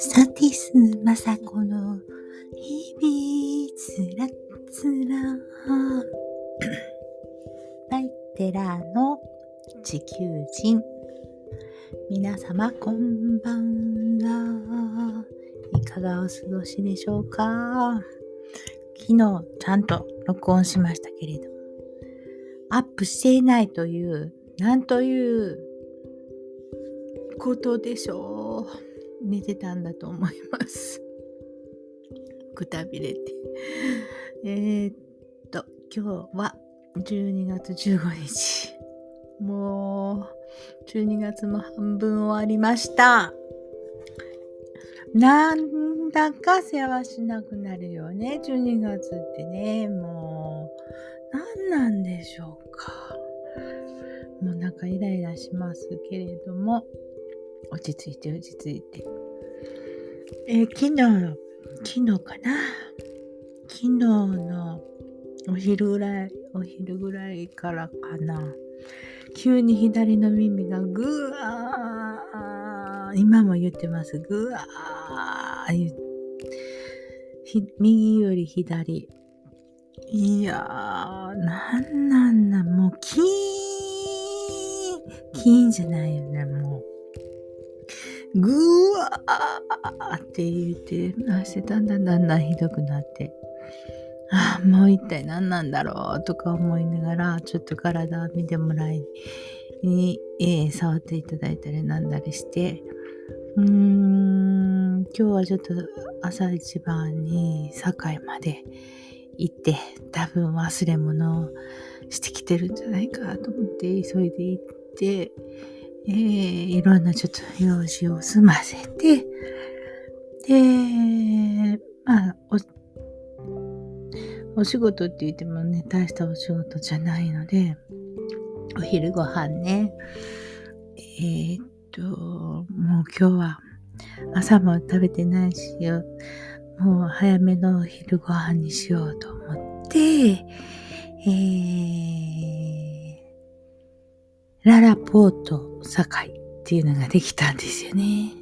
サティス・マサコの日々つらつら。バイテラーの地球人。皆様こんばんは。いかがお過ごしでしょうか？昨日ちゃんと録音しましたけれどアップしていないというなんということでしょう。寝てたんだと思います。くたびれて。えー、っと、今日は12月15日。もう、12月も半分終わりました。なんだか世話しなくなるよね、12月ってね。もう、何なんでしょうか。もうなんかイライラしますけれども、落ち着いて落ち着いて。えー、昨日、昨日かな昨日のお昼ぐらい、お昼ぐらいからかな。急に左の耳がぐわー、今も言ってます。ぐわー、右より左。いやー、なんなんだ、もうキーン、キーンじゃないよね、もう。ぐわーって言って、あしてだんだんだんだんひどくなって、ああ、もう一体何なんだろうとか思いながら、ちょっと体見てもらいに、えー、触っていただいたりなんだりして、うーん、今日はちょっと朝一番に堺まで行って、多分忘れ物をしてきてるんじゃないかと思って急いで行って、えー、いろんなちょっと用事を済ませて、で、まあ、お、お仕事って言ってもね、大したお仕事じゃないので、お昼ご飯ね、えー、っと、もう今日は朝も食べてないしよ、もう早めのお昼ご飯にしようと思って、えー、ララポート堺っていうのができたんですよね。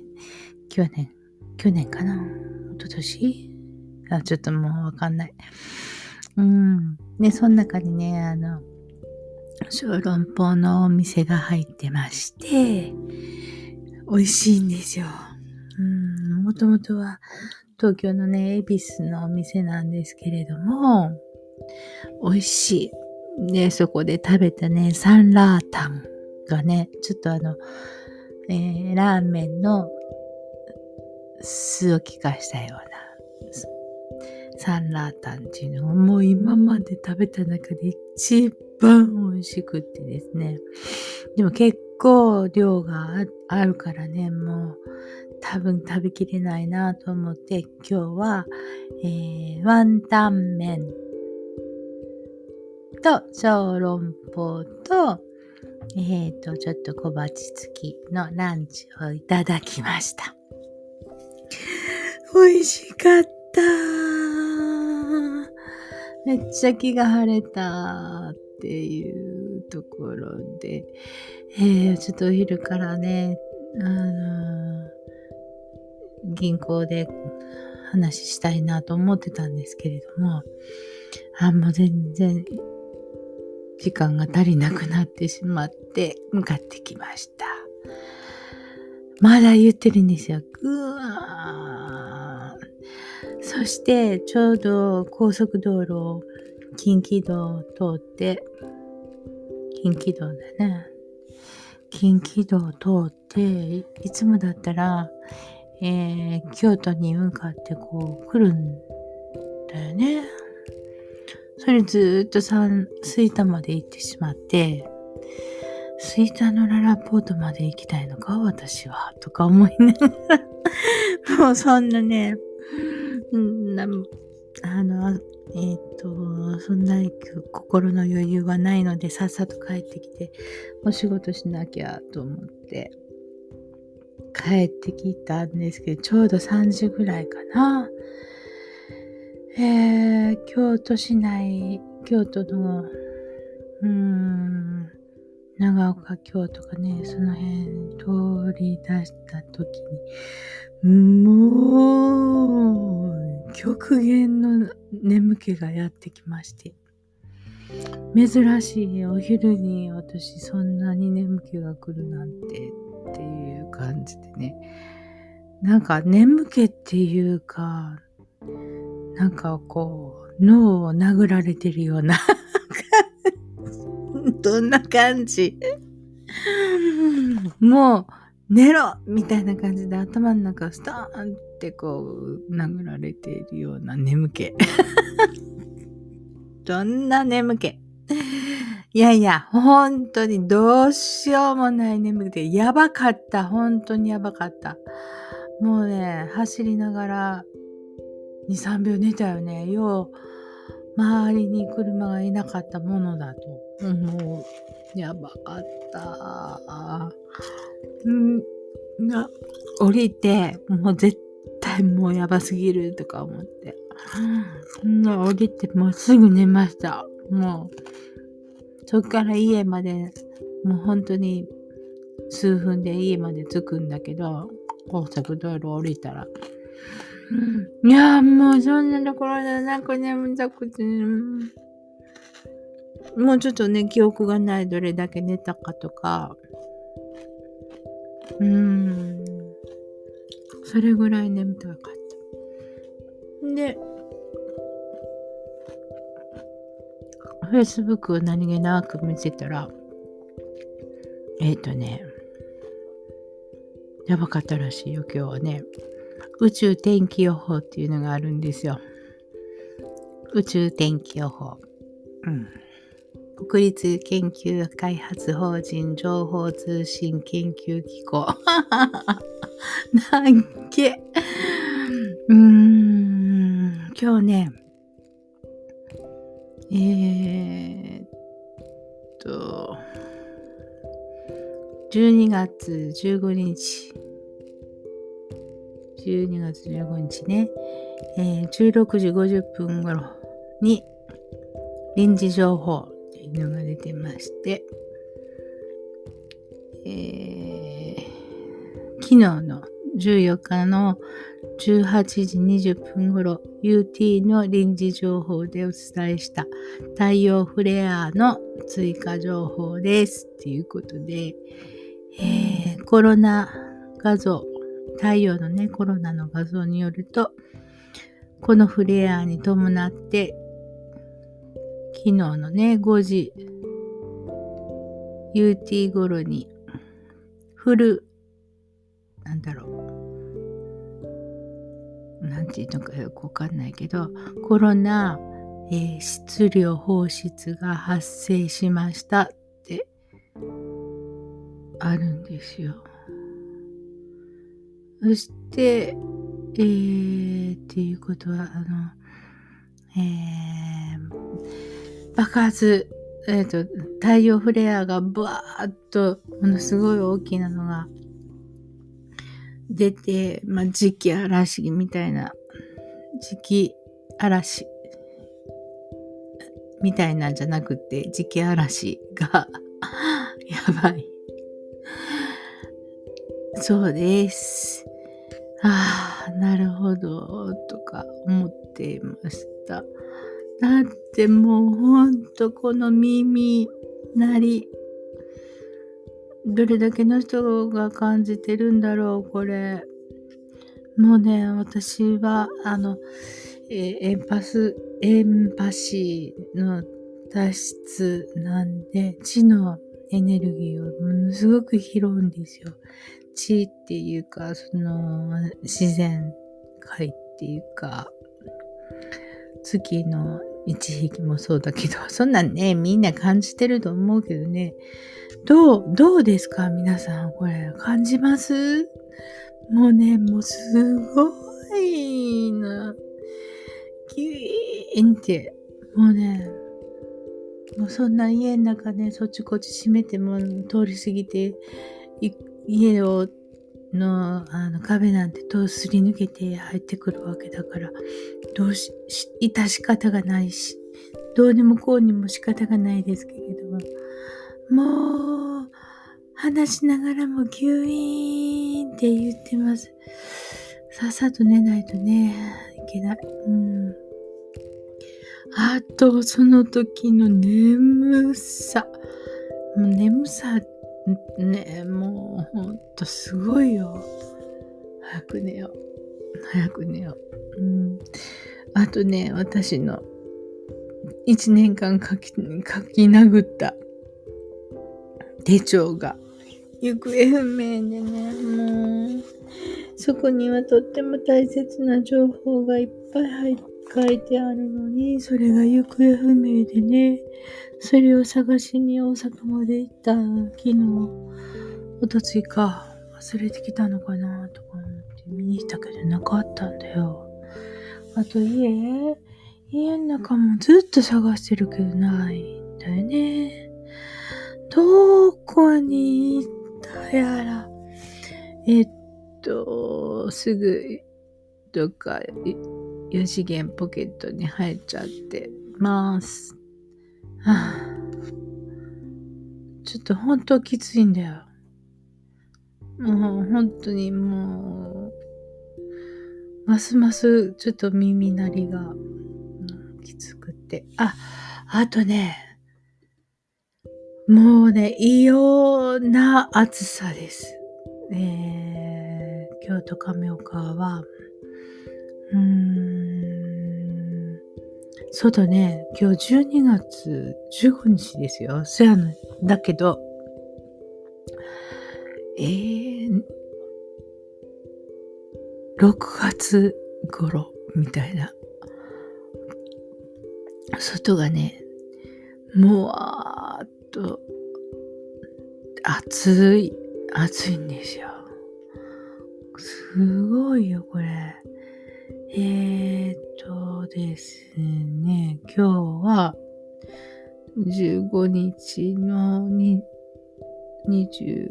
去年、去年かな？一昨年？あ、ちょっともうわかんない。うん。で、その中にね、あの、小籠包のお店が入ってまして、美味しいんですよ。うん、もともとは東京のね、恵比寿のお店なんですけれども、美味しい。で、そこで食べたね、サンラータンがね、ちょっとあの、えー、ラーメンの酢を効かしたような、サンラータンっていうのがもう今まで食べた中で一番美味しくってですね。でも結構量があるからね、もう多分食べきれないなと思って今日は、えー、ワンタン麺と小籠包とえっ、ー、と、ちょっと小鉢付きのランチをいただきました。美味しかった。めっちゃ気が晴れたっていうところで、えー、ちょっとお昼からね、あのー、銀行で話したいなと思ってたんですけれども、あ、もう全然時間が足りなくなってしまって向かってきました。まだ言ってるんですよ。ぐわー。そしてちょうど高速道路近畿道を通って、近畿道だね。近畿道を通って、いつもだったら、えー、京都に向かってこう来るんだよね。それずっと吹田まで行ってしまって、吹田のララポートまで行きたいのか私は。とか思いながら もうそんなね、なあの、えっ、と、そんなに心の余裕はないので、さっさと帰ってきて、お仕事しなきゃと思って、帰ってきたんですけど、ちょうど3時ぐらいかな。えー、京都市内、京都の、うーん、長岡京とかね、その辺通り出した時に、もう、極限の眠気がやってきまして。珍しいお昼に私そんなに眠気が来るなんてっていう感じでね。なんか眠気っていうか、なんかこう、脳を殴られてるような どんな感じもう、寝ろみたいな感じで頭の中をスターンってこう殴られているような眠気。どんな眠気いやいや、本当にどうしようもない眠気で、やばかった。本当にやばかった。もうね、走りながら2、3秒寝たよね。よう、周りに車がいなかったものだと。もう、やばかった。うん、が、降りて、もう絶対もうやばすぎるとか思って。うん、降りてもうすぐ寝ました。もう、そっから家まで、もう本当に数分で家まで着くんだけど、高速道路降りたら。いやもうそんなところでなんか眠たくて、もうちょっとね、記憶がないどれだけ寝たかとか、うん、それぐらい眠たかった。で、Facebook を何気なく見てたら、えっ、ー、とね、やばかったらしいよ、今日はね。宇宙天気予報っていうのがあるんですよ。宇宙天気予報。うん。国立研究開発法人情報通信研究機構。なんけ。うーん、今日ね、えー、っと、12月15日、12月15日ね、えー、16時50分頃に臨時情報っていうのが出てまして、えー、昨日の14日の18時20分頃 UT の臨時情報でお伝えした太陽フレアの追加情報ですっていうことで、えー、コロナ画像太陽のねコロナの画像によるとこのフレアに伴って昨日のね5時 UT 頃にフルなんだろう。なんていうのかよくわかんないけど、コロナ、えー、質量放出が発生しましたってあるんですよ。そして、えー、っていうことは、あの、えー、爆発、えっ、ー、と、太陽フレアがブワーッと、ものすごい大きなのが出て、まあ、時期嵐みたいな、時期嵐みたいなんじゃなくて、時期嵐が やばい。そうです。ああ、なるほど、とか思っていました。だってもうほんとこの耳鳴りどれだけの人が感じてるんだろう、これ。もうね、私は、あの、え、エンパス、エンパシーの脱出なんで、地のエネルギーをものすごく拾うんですよ。地っていうか、その、自然界っていうか、月の一匹もそうだけど、そんなんね、みんな感じてると思うけどね、どう、どうですか皆さん、これ、感じます？もうね、もうすごいな。キューンって、もうね、もうそんな家の中ね、そっちこっち閉めても通り過ぎて、家をのあの壁なんてとすり抜けて入ってくるわけだから、どうし、致し方がないし、どうにもこうにも仕方がないですけれども、もう、話しながらもギュイーンって言ってます。さっさと寝ないとね、いけない。うん。あと、その時の眠さ。もう眠さ、ねえ、もうほんとすごいよ。早く寝よう。早く寝よう。うん。あとね、私の一年間書き、書き殴った手帳が行方不明でね、もう、そこにはとっても大切な情報がいっぱい入書いてあるのに、それが行方不明でね、それを探しに大阪まで行った昨日、おとついか、忘れてきたのかなとか思って見に行ったけどなかったんだよ。あと家、家の中もずっと探してるけどないんだよね。どこに行ったやら。えっと、すぐ、どっか、4次元ポケットに入っちゃってます。はあ、ちょっと本当きついんだよ。もう本当にもう、ますますちょっと耳鳴りが、うん、きつくって。あ、あとね、もうね、異様な暑さです。えー、京都亀岡は、うーん、そうだね、今日12月15日ですよ。そやの、だけど、えー、6月頃みたいな。外がね、もわーっと暑い、暑いんですよ。すごいよ、これ。えーっとですね、今日は15日のに20、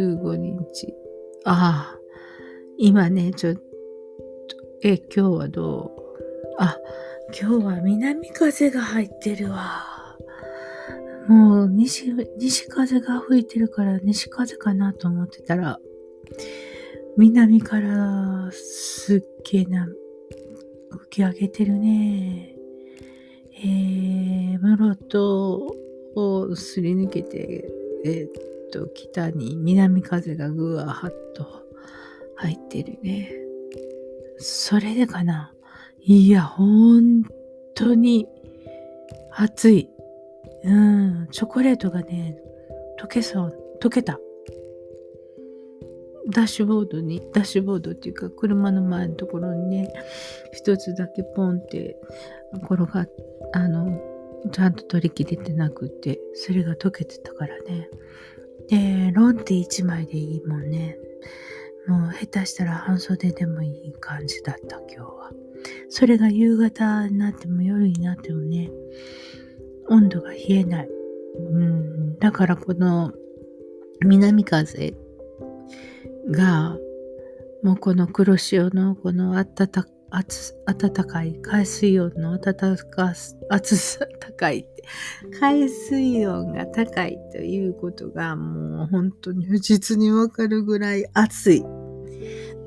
15日。ああ、今ね、ちょっと、え、今日はどう？あ、今日は南風が入ってるわ。もう西、西風が吹いてるから西風かなと思ってたら、南からすっげえな、吹き上げてるね。えー、室戸をすり抜けて、え、っと、北に南風がぐわーっと入ってるね。それでかないや、本当に暑い。うん、チョコレートがね、溶けそう、溶けた。ダッシュボードに、ダッシュボードっていうか、車の前のところにね、一つだけポンって転がっ、あの、ちゃんと取り切れてなくて、それが溶けてたからね。で、ロンテ1枚でいいもんね。もう下手したら半袖でもいい感じだった、今日は。それが夕方になっても夜になってもね、温度が冷えない。うん、だからこの南風が、もうこの黒潮のこの暖か暖かい海水温の暖か暑さ高いって海水温が高いということがもう本当に実にわかるぐらい暑い。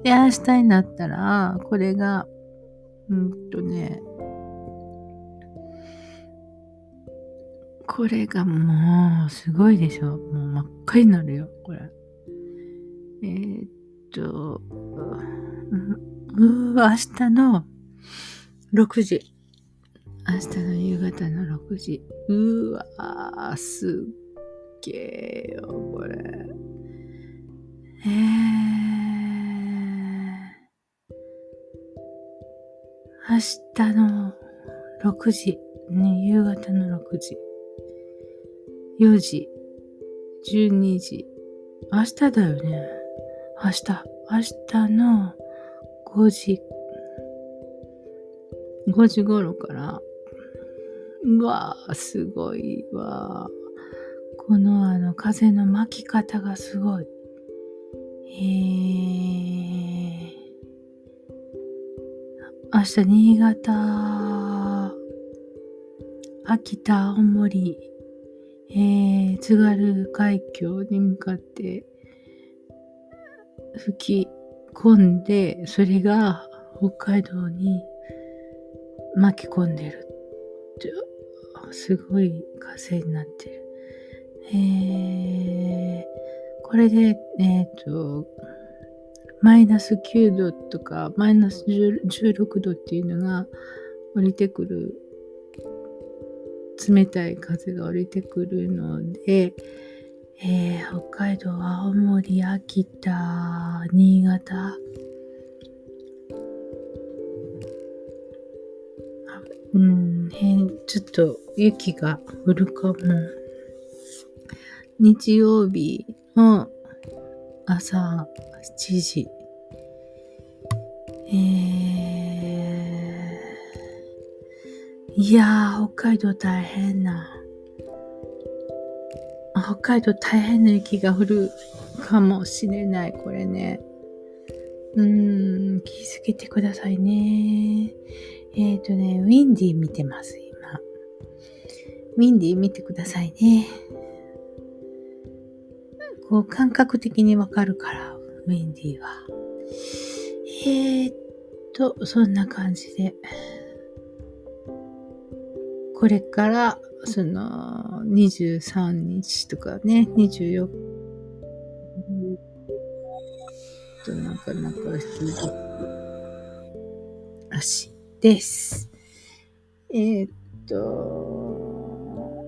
で、明日になったら、これが、うんとね、これがもうすごいでしょ。もう真っ赤になるよ、これ。えー、っと、う明日の6時。明日の夕方の6時。うわー、すっげーよ、これ。えー、明日の6時、ね、夕方の6時。4時、12時。明日だよね。明日、明日の5時、5時頃から、うわー、すごいわこのあの風の巻き方がすごい。えー、明日新潟、秋田、青森、えー、津軽海峡に向かって吹き込んで、それが北海道に巻き込んでるすごい風になってる。えー、これで、えっ、ー、と、マイナス9度とか、マイナス16度っていうのが降りてくる、冷たい風が降りてくるので、えー、北海道、青森、秋田、新潟、うん、ちょっと雪が降るかも。日曜日の朝7時。えー、いやー、北海道大変な。北海道大変な雪が降るかもしれない、これね。うーん、気づけてくださいね。えっ、ー、とね、ウィンディー見てます、今。ウィンディー見てくださいね。こう、感覚的にわかるから、ウィンディーは。えー、っと、そんな感じで。これから、その、23日とかね、24日、となかなんか続くらし。です。えー、っと、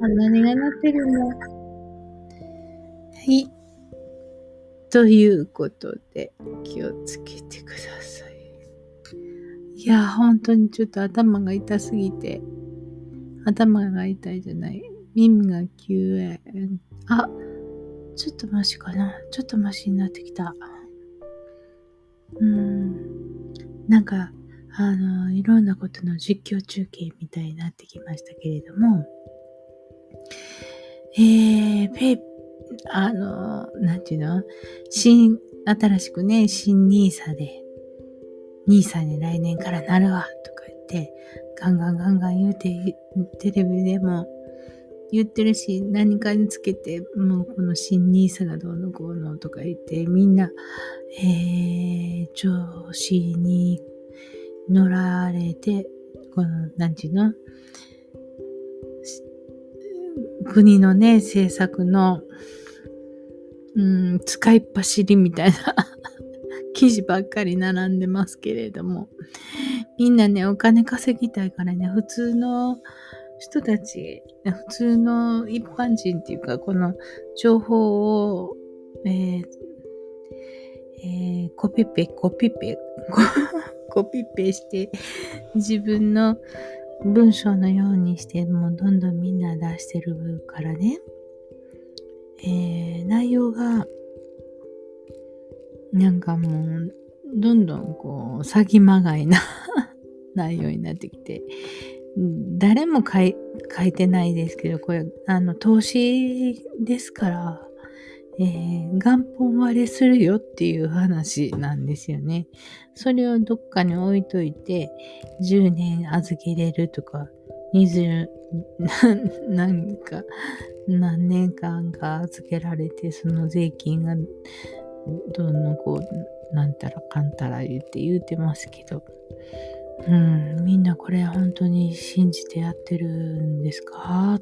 あ、何がなってるのはい。ということで、気をつけてください。いや、本当にちょっと頭が痛すぎて、頭が痛いじゃない。耳が救援。あ、ちょっとマシかな。ちょっとマシになってきた。うん。なんか、あの、いろんなことの実況中継みたいになってきましたけれども、えー、ペイ、あの、なんていうの？新、新しくね、新ニーサで、ニーサに来年からなるわ、とか言って、ガンガンガンガン言うて、テレビでも言ってるし、何かにつけて、もうこの新ニーサがどうのこうのとか言って、みんな、えー、調子に乗られて、この、なんていうの？国のね、政策の、うん、使いっ走りみたいな。記事ばっかり並んでますけれども、みんなね、お金稼ぎたいからね、普通の人たち、普通の一般人っていうか、この情報を、えーえー、コピペ、コピペ、コピペして、自分の文章のようにして、もうどんどんみんな出してるからね。えー、内容が、なんかもう、どんどんこう、詐欺まがいな 内容になってきて、誰も書い書いてないですけど、これ、あの、投資ですから、えー、元本割れするよっていう話なんですよね。それをどっかに置いといて、10年預けれるとか、20、なんか、何年間か預けられて、その税金が、どんどんこう、なんたらかんたら言って言うてますけど、うん、みんなこれ本当に信じてやってるんですか？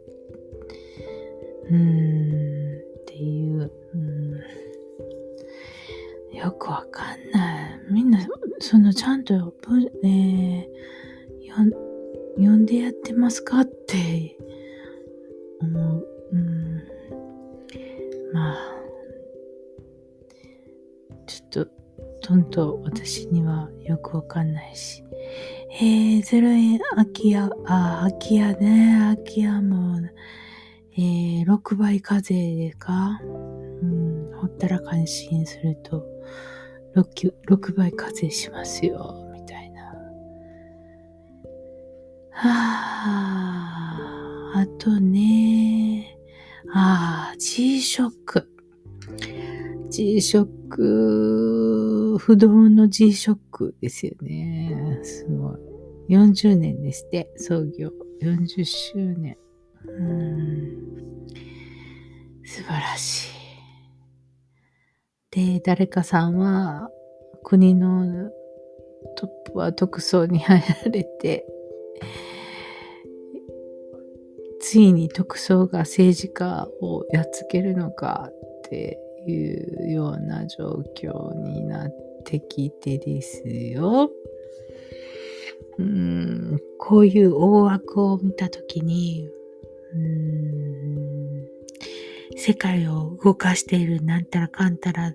うん、っていう、うん、よくわかんない。みんな、そのちゃんと、えー、読んでやってますか？って思う。うん、まあ、ちょっと、とんと私にはよくわかんないし。えー、0円空き家、あ、空き家ね、空き家も、えー、6倍課税でかうん、ほったらかしにすると6、6倍課税しますよ、みたいな。はあ、あとね、ああ、G-SHOCK。G-SHOCK、不動の G-SHOCK ですよね。すごい。40年ですって、創業。40周年。うん。素晴らしい。で、誰かさんは国のトップは特捜に入られて、ついに特捜が政治家をやっつけるのかっていうような状況になってきてですよ。うん、こういう大枠を見たときに、うん、世界を動かしているなんたらかんたら、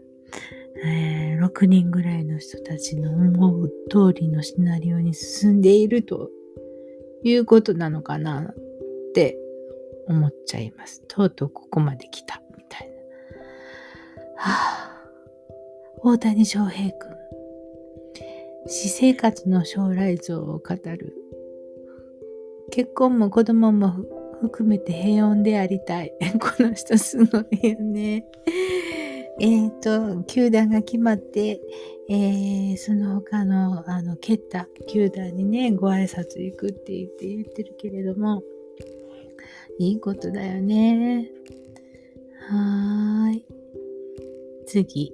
えー、6人ぐらいの人たちの思う通りのシナリオに進んでいるということなのかなって思っちゃいます。とうとうここまで来た、大谷翔平くん。私生活の将来像を語る。結婚も子供も含めて平穏でありたい。この人すごいよね。えっ、と、球団が決まって、えー、その他の、あの、蹴った球団にね、ご挨拶行くって言って言ってるけれども、いいことだよね。はーい。次。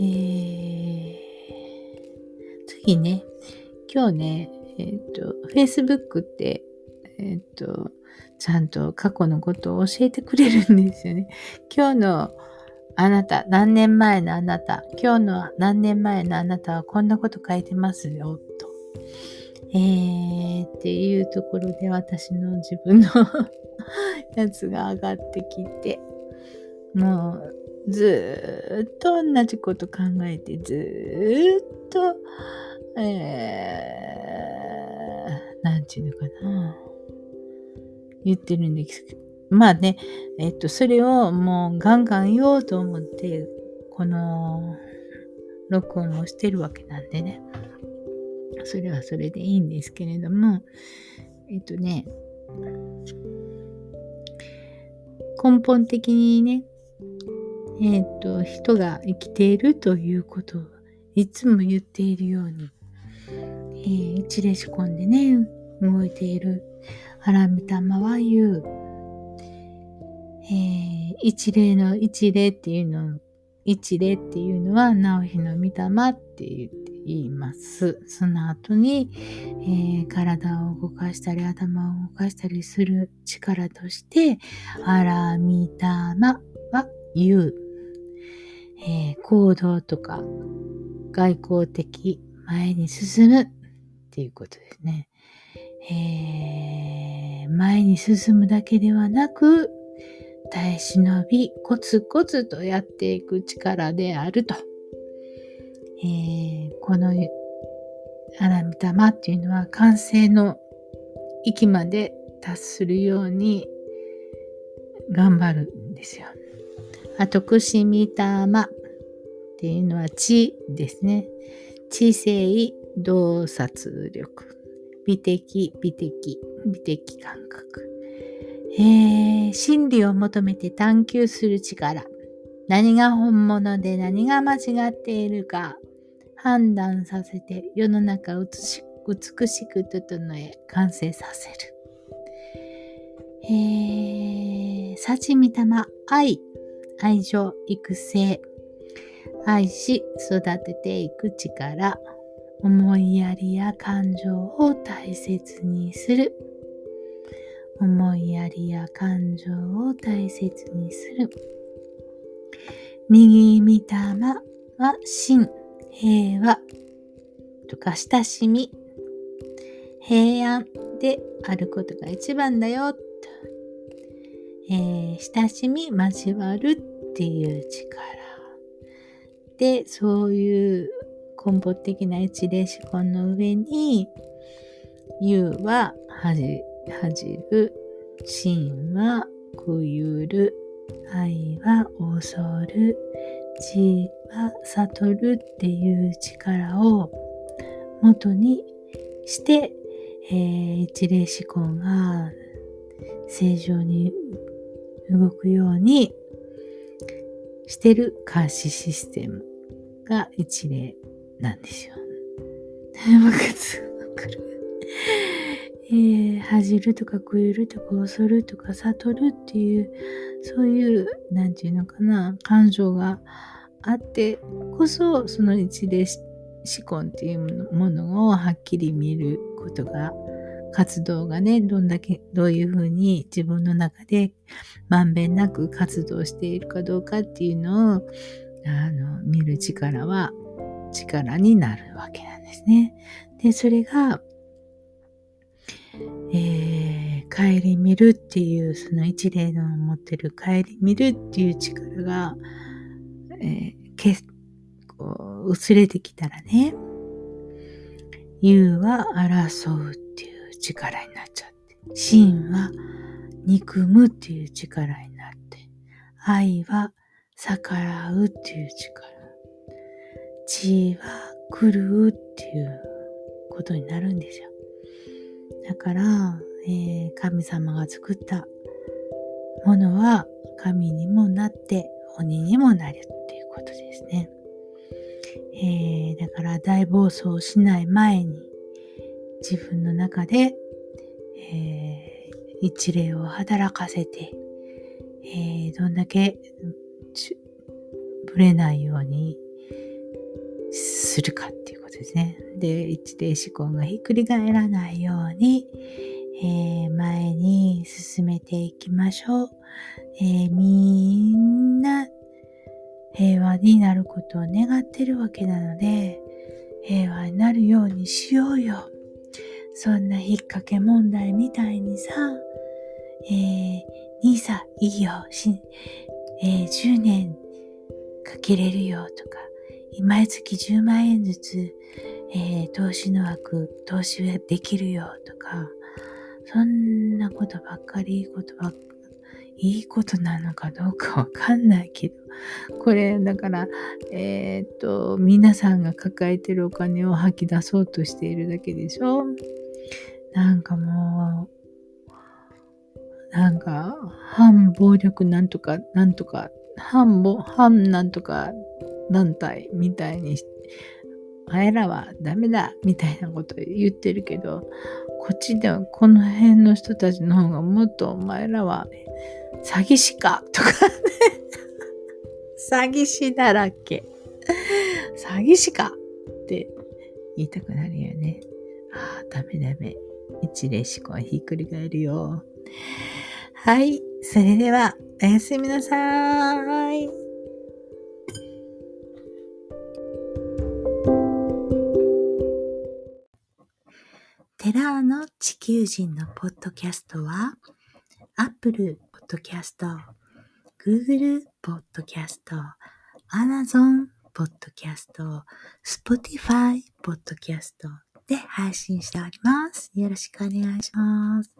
えー、次ね。今日ね、えっ、ー、と、Facebook って、えっ、ー、と、ちゃんと過去のことを教えてくれるんですよね。今日のあなた、何年前のあなた、今日の何年前のあなたはこんなこと書いてますよ、と。えー、っていうところで私の自分の やつが上がってきて、もうずっと同じこと考えて、ずっと、えー、なんていうのかな。言ってるんですけど、まあね、えっと、それをもうガンガン言おうと思って、この録音をしてるわけなんでね。それはそれでいいんですけれども、えっとね、根本的にね、えっと、人が生きているということをいつも言っているように、えー、一例仕込んでね、動いている原見玉は言う。えー、一例の一例っていうの、一例っていうのは、直日の御霊って言って言います。その後に、えー、体を動かしたり頭を動かしたりする力として、あらみたまは言う。えー、行動とか外交的前に進むっていうことですね。えー、前に進むだけではなく、耐え忍び、コツコツとやっていく力であると。えー、この穴見玉っていうのは完成の域まで達するように頑張るんですよ。あと、くしみたまっていうのは知ですね。知性、洞察力、美的、美的、美的感覚。えー、真理を求めて探求する力。何が本物で何が間違っているか判断させて世の中を美しく整え完成させる。えー、幸御霊愛、愛情、育成、愛し育てていく力、思いやりや感情を大切にする。思いやりや感情を大切にする。右御霊は真。平和とか親しみ、平安であることが一番だよ。えー、親しみ交わるっていう力。で、そういう根本的な一例思考の上に、U は恥、恥じる、真はくゆる、愛は恐る、知は悟るっていう力を元にして、えー、一例思考が正常に動くようにしてる監視システムが一例なんですよ。ムカつくる。えー、恥じるとか食えるとか恐るとか悟るっていう、そういう、なんていうのかな、感情があってこそ、その一例思考っていうものをはっきり見ることが、活動がね、どんだけ、どういうふうに自分の中でまんべんなく活動しているかどうかっていうのを、あの、見る力は力になるわけなんですね。で、それが、えー、帰り見るっていう、その一例の持ってる帰り見るっていう力が、えー、けこう薄れてきたらね、言うは争う力になっちゃって、真は憎むっていう力になって、愛は逆らうっていう力、地は狂うっていうことになるんですよ。だから、えー、神様が作ったものは神にもなって鬼にもなるっていうことですね。えー、だから大暴走しない前に自分の中で、えー、一例を働かせて、えー、どんだけぶれないようにするかっていうことですね。で、一例思考がひっくり返らないように、えー、前に進めていきましょう。えー、みんな平和になることを願ってるわけなので、平和になるようにしようよ。そんな引っ掛け問題みたいにさ、えー、にさ、いいよ、し、えー、10年かけれるよとか、毎月10万円ずつ、えー、投資の枠、投資できるよとか、そんなことばっかりいいことばっかりいいことなのかどうかわかんないけど、これだから、えっ、と、皆さんが抱えてるお金を吐き出そうとしているだけでしょ？なんかもう、なんか、反暴力なんとか、なんとか、反暴、反なんとか団体みたいに、あやらはダメだみたいなこと言ってるけど、こっちではこの辺の人たちの方がもっとお前らは詐欺師かとかね詐欺師だらけ。詐欺師かって言いたくなるよね。ダメダメ。一例思考はひっくり返るよ。はい。それでは、おやすみなさい。テラーの地球人のポッドキャストは、Apple Podcast、Google Podcast、Amazon Podcast、Spotify Podcast で配信しております。よろしくお願いします。